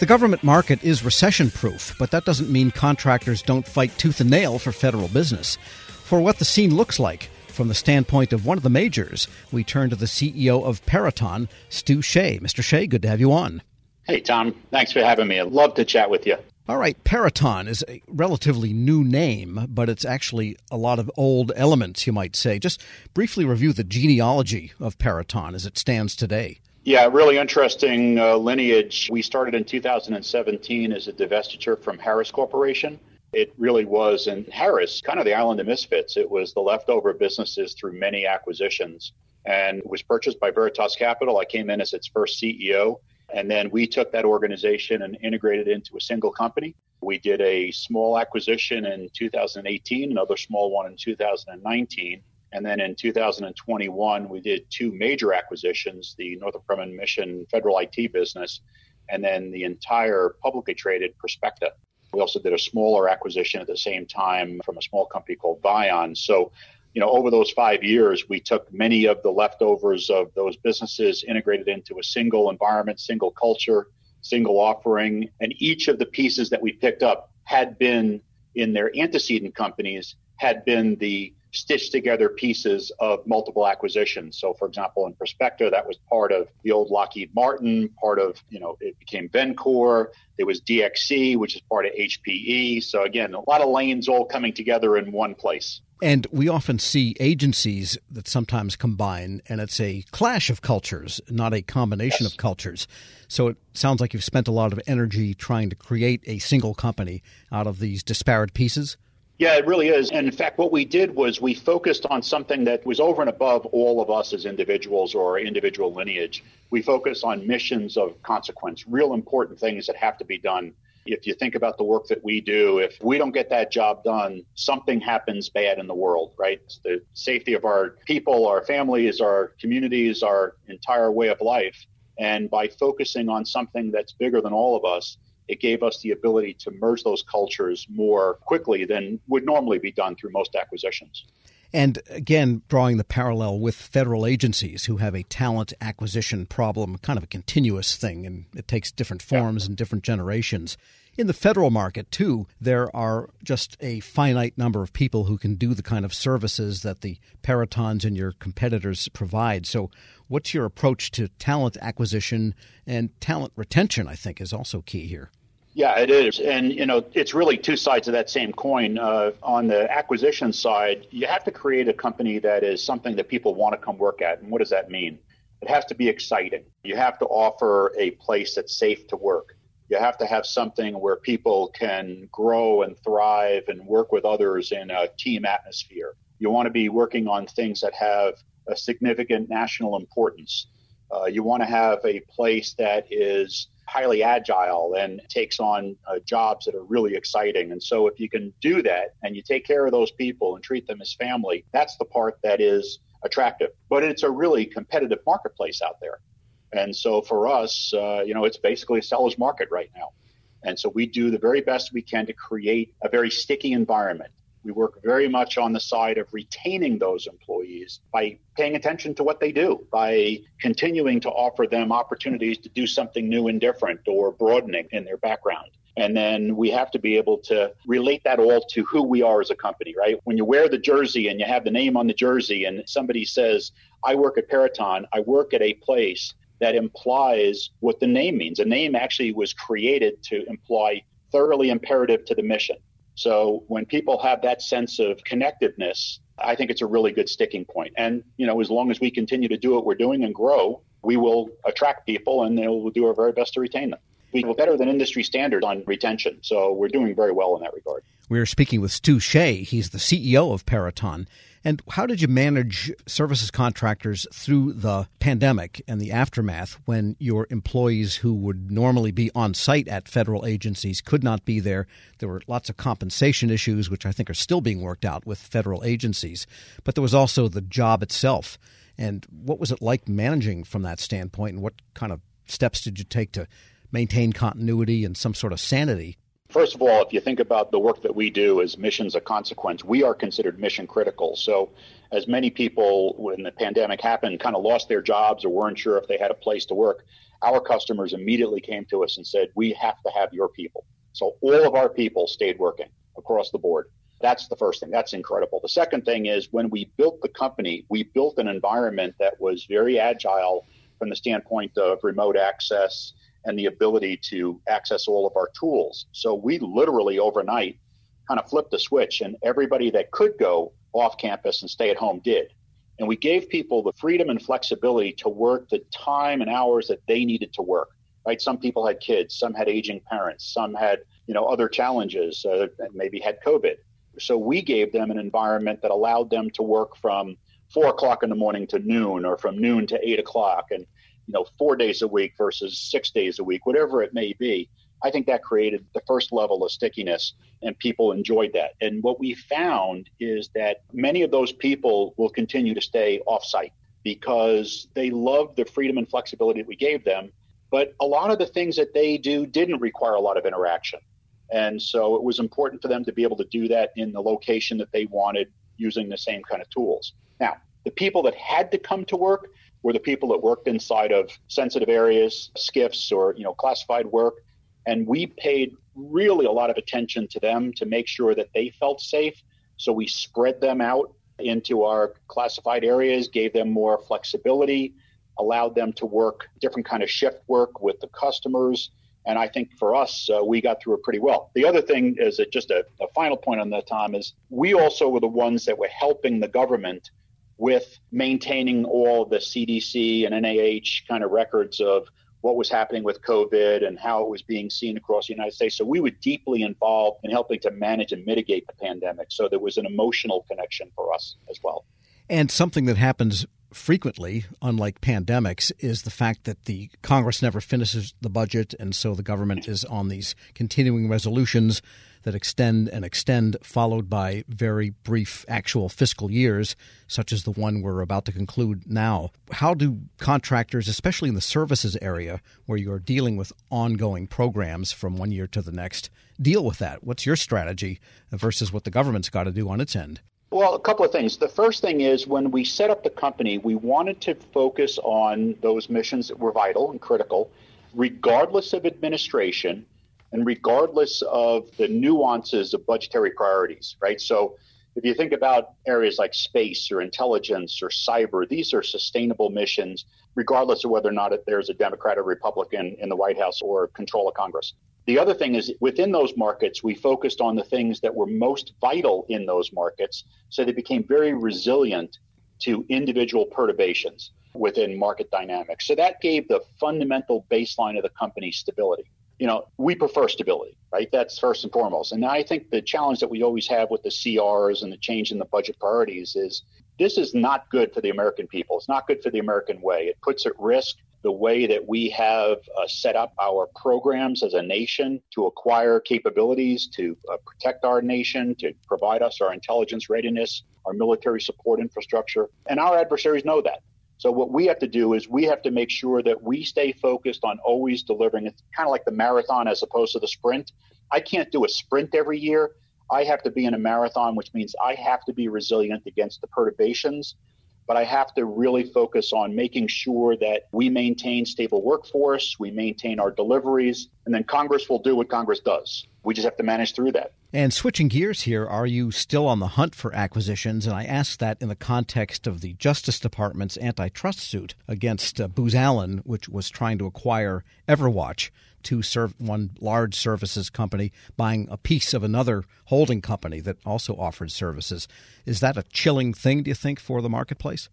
The government market is recession proof, but that doesn't mean contractors don't fight tooth and nail for federal business. For what the scene looks like, from the standpoint of one of the majors, we turn to the CEO of Peraton, Stu Shea. Mr. Shea, good to have you on. Hey, Tom. Thanks for having me. I'd love to chat with you. All right, Peraton is a relatively new name, but it's actually a lot of old elements, you might say. Just briefly review the genealogy of Peraton as it stands today. Yeah, really interesting uh, lineage. We started in 2017 as a divestiture from Harris Corporation. It really was, and Harris, kind of the island of misfits. It was the leftover businesses through many acquisitions and was purchased by Veritas Capital. I came in as its first CEO. And then we took that organization and integrated it into a single company. We did a small acquisition in 2018, another small one in 2019. And then in 2021, we did two major acquisitions the Northrop Grumman Mission federal IT business, and then the entire publicly traded Perspecta. We also did a smaller acquisition at the same time from a small company called Vion. So, you know, over those five years, we took many of the leftovers of those businesses, integrated into a single environment, single culture, single offering, and each of the pieces that we picked up had been in their antecedent companies, had been the stitched together pieces of multiple acquisitions. So, for example, in Perspecta, that was part of the old Lockheed Martin, part of, you know, it became Vencore. There was DXC, which is part of HPE. So, again, a lot of lanes all coming together in one place. And we often see agencies that sometimes combine, and it's a clash of cultures, not a combination yes. of cultures. So it sounds like you've spent a lot of energy trying to create a single company out of these disparate pieces. Yeah, it really is. And in fact, what we did was we focused on something that was over and above all of us as individuals or individual lineage. We focus on missions of consequence, real important things that have to be done. If you think about the work that we do, if we don't get that job done, something happens bad in the world, right? The safety of our people, our families, our communities, our entire way of life. And by focusing on something that's bigger than all of us, it gave us the ability to merge those cultures more quickly than would normally be done through most acquisitions. And again, drawing the parallel with federal agencies who have a talent acquisition problem, kind of a continuous thing, and it takes different forms yeah. and different generations. In the federal market, too, there are just a finite number of people who can do the kind of services that the Peratons and your competitors provide. So, what's your approach to talent acquisition and talent retention? I think is also key here. Yeah, it is. And, you know, it's really two sides of that same coin. Uh, on the acquisition side, you have to create a company that is something that people want to come work at. And what does that mean? It has to be exciting. You have to offer a place that's safe to work. You have to have something where people can grow and thrive and work with others in a team atmosphere. You want to be working on things that have a significant national importance. Uh, you want to have a place that is highly agile and takes on uh, jobs that are really exciting. And so, if you can do that and you take care of those people and treat them as family, that's the part that is attractive. But it's a really competitive marketplace out there. And so, for us, uh, you know, it's basically a seller's market right now. And so, we do the very best we can to create a very sticky environment we work very much on the side of retaining those employees by paying attention to what they do, by continuing to offer them opportunities to do something new and different or broadening in their background. And then we have to be able to relate that all to who we are as a company, right? When you wear the jersey and you have the name on the jersey and somebody says, I work at Peraton, I work at a place that implies what the name means. A name actually was created to imply thoroughly imperative to the mission. So when people have that sense of connectedness, I think it's a really good sticking point. And, you know, as long as we continue to do what we're doing and grow, we will attract people and we'll do our very best to retain them. We are better than industry standard on retention. So we're doing very well in that regard. We're speaking with Stu Shea. He's the CEO of Peraton. And how did you manage services contractors through the pandemic and the aftermath when your employees who would normally be on site at federal agencies could not be there? There were lots of compensation issues, which I think are still being worked out with federal agencies. But there was also the job itself. And what was it like managing from that standpoint? And what kind of steps did you take to maintain continuity and some sort of sanity First of all, if you think about the work that we do as missions of consequence, we are considered mission critical. So, as many people, when the pandemic happened, kind of lost their jobs or weren't sure if they had a place to work, our customers immediately came to us and said, We have to have your people. So, all of our people stayed working across the board. That's the first thing. That's incredible. The second thing is when we built the company, we built an environment that was very agile from the standpoint of remote access and the ability to access all of our tools. So we literally overnight kind of flipped the switch, and everybody that could go off campus and stay at home did. And we gave people the freedom and flexibility to work the time and hours that they needed to work. Right? Some people had kids, some had aging parents, some had you know other challenges, uh, maybe had COVID. So we gave them an environment that allowed them to work from four o'clock in the morning to noon, or from noon to eight o'clock, and you know, four days a week versus six days a week, whatever it may be. I think that created the first level of stickiness and people enjoyed that. And what we found is that many of those people will continue to stay offsite because they love the freedom and flexibility that we gave them. But a lot of the things that they do didn't require a lot of interaction. And so it was important for them to be able to do that in the location that they wanted using the same kind of tools. Now, the people that had to come to work, were the people that worked inside of sensitive areas, SCIFs, or you know classified work, and we paid really a lot of attention to them to make sure that they felt safe. So we spread them out into our classified areas, gave them more flexibility, allowed them to work different kind of shift work with the customers. And I think for us, uh, we got through it pretty well. The other thing is that just a, a final point on that, Tom, is we also were the ones that were helping the government with maintaining all the CDC and NIH kind of records of what was happening with COVID and how it was being seen across the United States. So we were deeply involved in helping to manage and mitigate the pandemic. So there was an emotional connection for us as well. And something that happens frequently, unlike pandemics, is the fact that the Congress never finishes the budget, and so the government is on these continuing resolutions that extend and extend, followed by very brief actual fiscal years, such as the one we're about to conclude now. How do contractors, especially in the services area, where you're dealing with ongoing programs from one year to the next, deal with that? What's your strategy versus what the government's got to do on its end? Well, a couple of things. The first thing is when we set up the company, we wanted to focus on those missions that were vital and critical, regardless of administration and regardless of the nuances of budgetary priorities, right? So if you think about areas like space or intelligence or cyber, these are sustainable missions, regardless of whether or not there's a Democrat or Republican in the White House or control of Congress. The other thing is within those markets, we focused on the things that were most vital in those markets. So they became very resilient to individual perturbations within market dynamics. So that gave the fundamental baseline of the company stability you know, we prefer stability, right? That's first and foremost. And I think the challenge that we always have with the CRs and the change in the budget priorities is this is not good for the American people. It's not good for the American way. It puts at risk the way that we have uh, set up our programs as a nation to acquire capabilities to uh, protect our nation, to provide us our intelligence readiness, our military support infrastructure. And our adversaries know that. So what we have to do is we have to make sure that we stay focused on always delivering. It's kind of like the marathon as opposed to the sprint. I can't do a sprint every year. I have to be in a marathon, which means I have to be resilient against the perturbations but I have to really focus on making sure that we maintain stable workforce, we maintain our deliveries, and then Congress will do what Congress does. We just have to manage through that. And switching gears here, are you still on the hunt for acquisitions? And I ask that in the context of the Justice Department's antitrust suit against uh, Booz Allen, which was trying to acquire Everwatch to serve one large services company buying a piece of another holding company that also offered services. Is that a chilling thing, do you think, for the marketplace?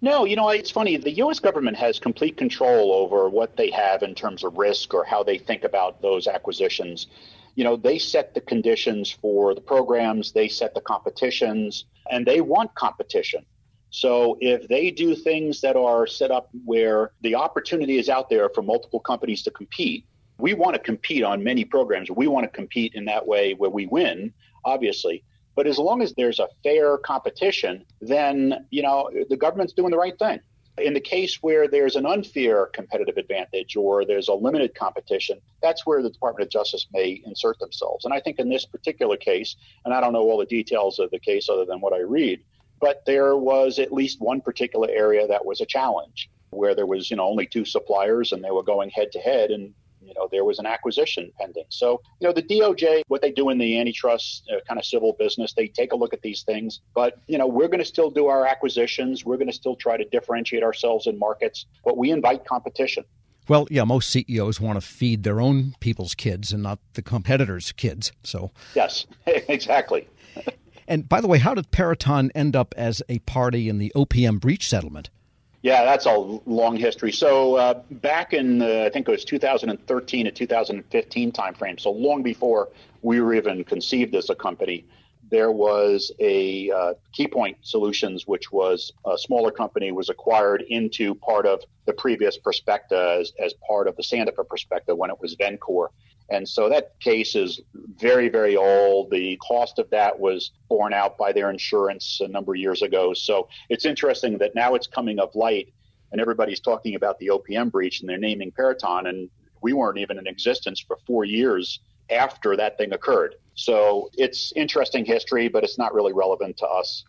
No, you know, it's funny. The U.S. government has complete control over what they have in terms of risk or how they think about those acquisitions. You know, they set the conditions for the programs, they set the competitions, and they want competition. So if they do things that are set up where the opportunity is out there for multiple companies to compete, we want to compete on many programs. We want to compete in that way where we win, obviously. But as long as there's a fair competition, then, you know, the government's doing the right thing. In the case where there's an unfair competitive advantage or there's a limited competition, that's where the Department of Justice may insert themselves. And I think in this particular case, and I don't know all the details of the case other than what I read, but there was at least one particular area that was a challenge where there was, you know, only two suppliers and they were going head to head and you know there was an acquisition pending. So you know the DOJ, what they do in the antitrust uh, kind of civil business, they take a look at these things. But you know we're going to still do our acquisitions. We're going to still try to differentiate ourselves in markets, but we invite competition. Well, yeah, most CEOs want to feed their own people's kids and not the competitors' kids. So yes, exactly. and by the way, how did Peraton end up as a party in the OPM breach settlement? Yeah, that's a long history. So uh, back in I think it was 2013 to 2015 timeframe, so long before we were even conceived as a company, there was a uh, Keypoint Solutions, which was a smaller company, was acquired into part of the previous Perspecta as, as part of the Sandifer Perspecta when it was Vencore. And so that case is very, very old. The cost of that was borne out by their insurance a number of years ago. So it's interesting that now it's coming of light and everybody's talking about the OPM breach and they're naming Peraton. And we weren't even in existence for four years after that thing occurred. So it's interesting history, but it's not really relevant to us.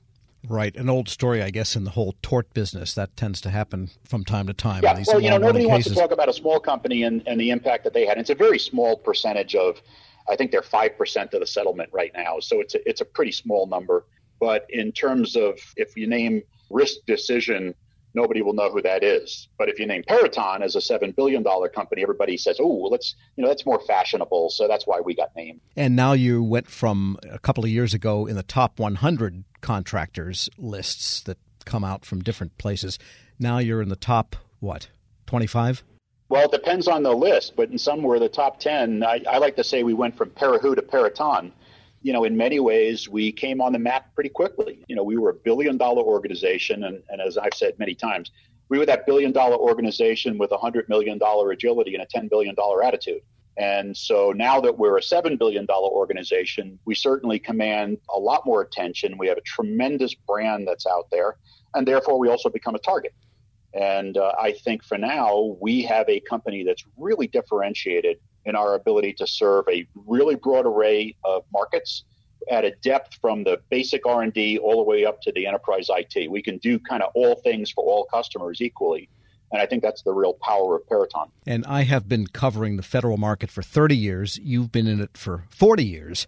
Right, an old story, I guess, in the whole tort business that tends to happen from time to time. Yeah, well, you know, nobody wants to talk about a small company and, and the impact that they had. It's a very small percentage of, I think they're five percent of the settlement right now, so it's a, it's a pretty small number. But in terms of if you name risk decision nobody will know who that is. But if you name Peraton as a seven billion dollar company, everybody says, "Oh, well, let's you know that's more fashionable." So that's why we got named. And now you went from a couple of years ago in the top 100 contractors lists that come out from different places. Now you're in the top what 25. Well, it depends on the list, but in some we're the top 10. I, I like to say we went from Parahu to Peraton you know, in many ways, we came on the map pretty quickly. You know, we were a billion dollar organization. And, and as I've said many times, we were that billion dollar organization with a $100 million agility and a $10 billion attitude. And so now that we're a $7 billion organization, we certainly command a lot more attention. We have a tremendous brand that's out there, and therefore we also become a target. And uh, I think for now, we have a company that's really differentiated in our ability to serve a really broad array of markets at a depth from the basic R&D all the way up to the enterprise IT. We can do kind of all things for all customers equally. And I think that's the real power of Peraton. And I have been covering the federal market for 30 years. You've been in it for 40 years.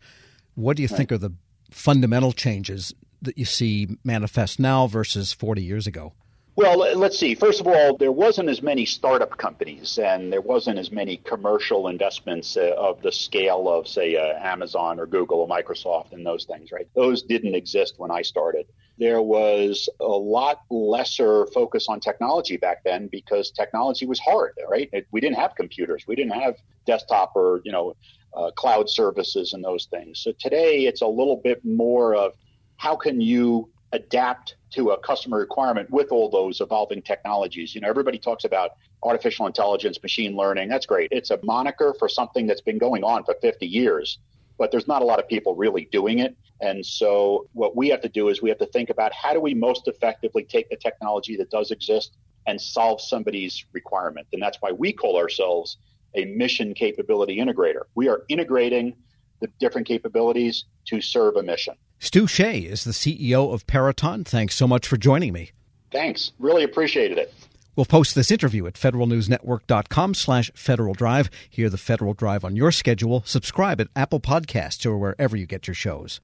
What do you right. think are the fundamental changes that you see manifest now versus 40 years ago? Well, let's see. First of all, there wasn't as many startup companies, and there wasn't as many commercial investments uh, of the scale of, say, uh, Amazon or Google or Microsoft and those things, right? Those didn't exist when I started. There was a lot lesser focus on technology back then because technology was hard, right? It, we didn't have computers, we didn't have desktop or you know uh, cloud services and those things. So today, it's a little bit more of how can you adapt to a customer requirement with all those evolving technologies. You know, everybody talks about artificial intelligence, machine learning. That's great. It's a moniker for something that's been going on for 50 years, but there's not a lot of people really doing it. And so what we have to do is we have to think about how do we most effectively take the technology that does exist and solve somebody's requirement. And that's why we call ourselves a mission capability integrator. We are integrating the different capabilities to serve a mission. Stu Shea is the CEO of Peraton. Thanks so much for joining me. Thanks. Really appreciated it. We'll post this interview at federalnewsnetwork.com slash Federal Drive. Hear the Federal Drive on your schedule. Subscribe at Apple Podcasts or wherever you get your shows.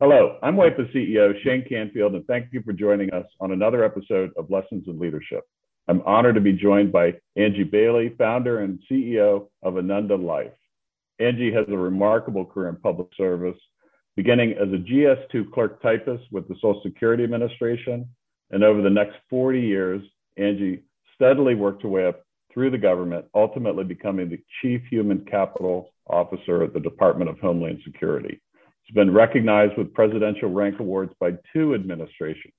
Hello, I'm WIPA CEO Shane Canfield, and thank you for joining us on another episode of Lessons in Leadership. I'm honored to be joined by Angie Bailey, founder and CEO of Ananda Life. Angie has a remarkable career in public service beginning as a GS2 clerk typist with the Social Security Administration. And over the next 40 years, Angie steadily worked her way up through the government, ultimately becoming the Chief Human Capital Officer at the Department of Homeland Security. She's been recognized with presidential rank awards by two administrations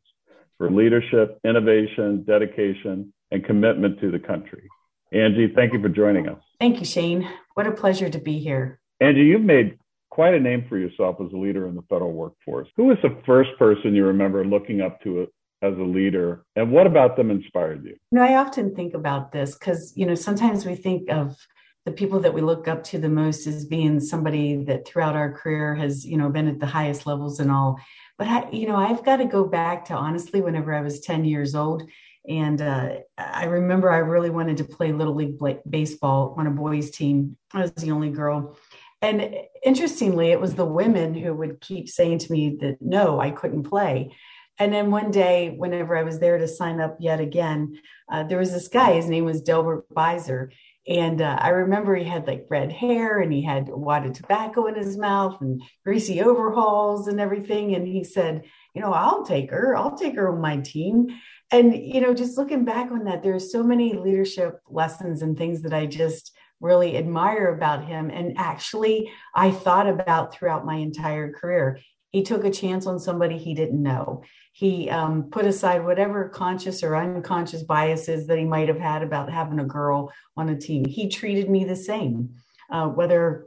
for leadership, innovation, dedication, and commitment to the country. Angie, thank you for joining us. Thank you, Shane. What a pleasure to be here. Angie, you've made quite a name for yourself as a leader in the federal workforce. Who was the first person you remember looking up to as a leader, and what about them inspired you? You know, I often think about this because you know sometimes we think of the people that we look up to the most as being somebody that throughout our career has you know been at the highest levels and all. But I, you know, I've got to go back to honestly whenever I was ten years old. And uh, I remember I really wanted to play Little League baseball on a boys' team. I was the only girl. And interestingly, it was the women who would keep saying to me that no, I couldn't play. And then one day, whenever I was there to sign up yet again, uh, there was this guy. His name was Delbert Beiser. And uh, I remember he had like red hair and he had a wad of tobacco in his mouth and greasy overalls and everything. And he said, You know, I'll take her. I'll take her on my team. And, you know, just looking back on that, there's so many leadership lessons and things that I just really admire about him. And actually, I thought about throughout my entire career. He took a chance on somebody he didn't know. He um, put aside whatever conscious or unconscious biases that he might have had about having a girl on a team. He treated me the same, uh, whether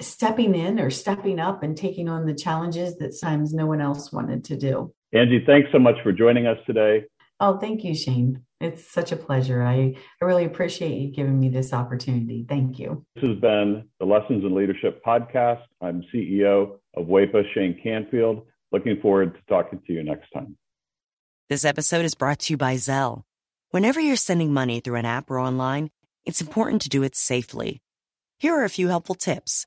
stepping in or stepping up and taking on the challenges that sometimes no one else wanted to do. Angie, thanks so much for joining us today. Oh, thank you, Shane. It's such a pleasure. I, I really appreciate you giving me this opportunity. Thank you. This has been the Lessons in Leadership podcast. I'm CEO of WEPA, Shane Canfield. Looking forward to talking to you next time. This episode is brought to you by Zelle. Whenever you're sending money through an app or online, it's important to do it safely. Here are a few helpful tips.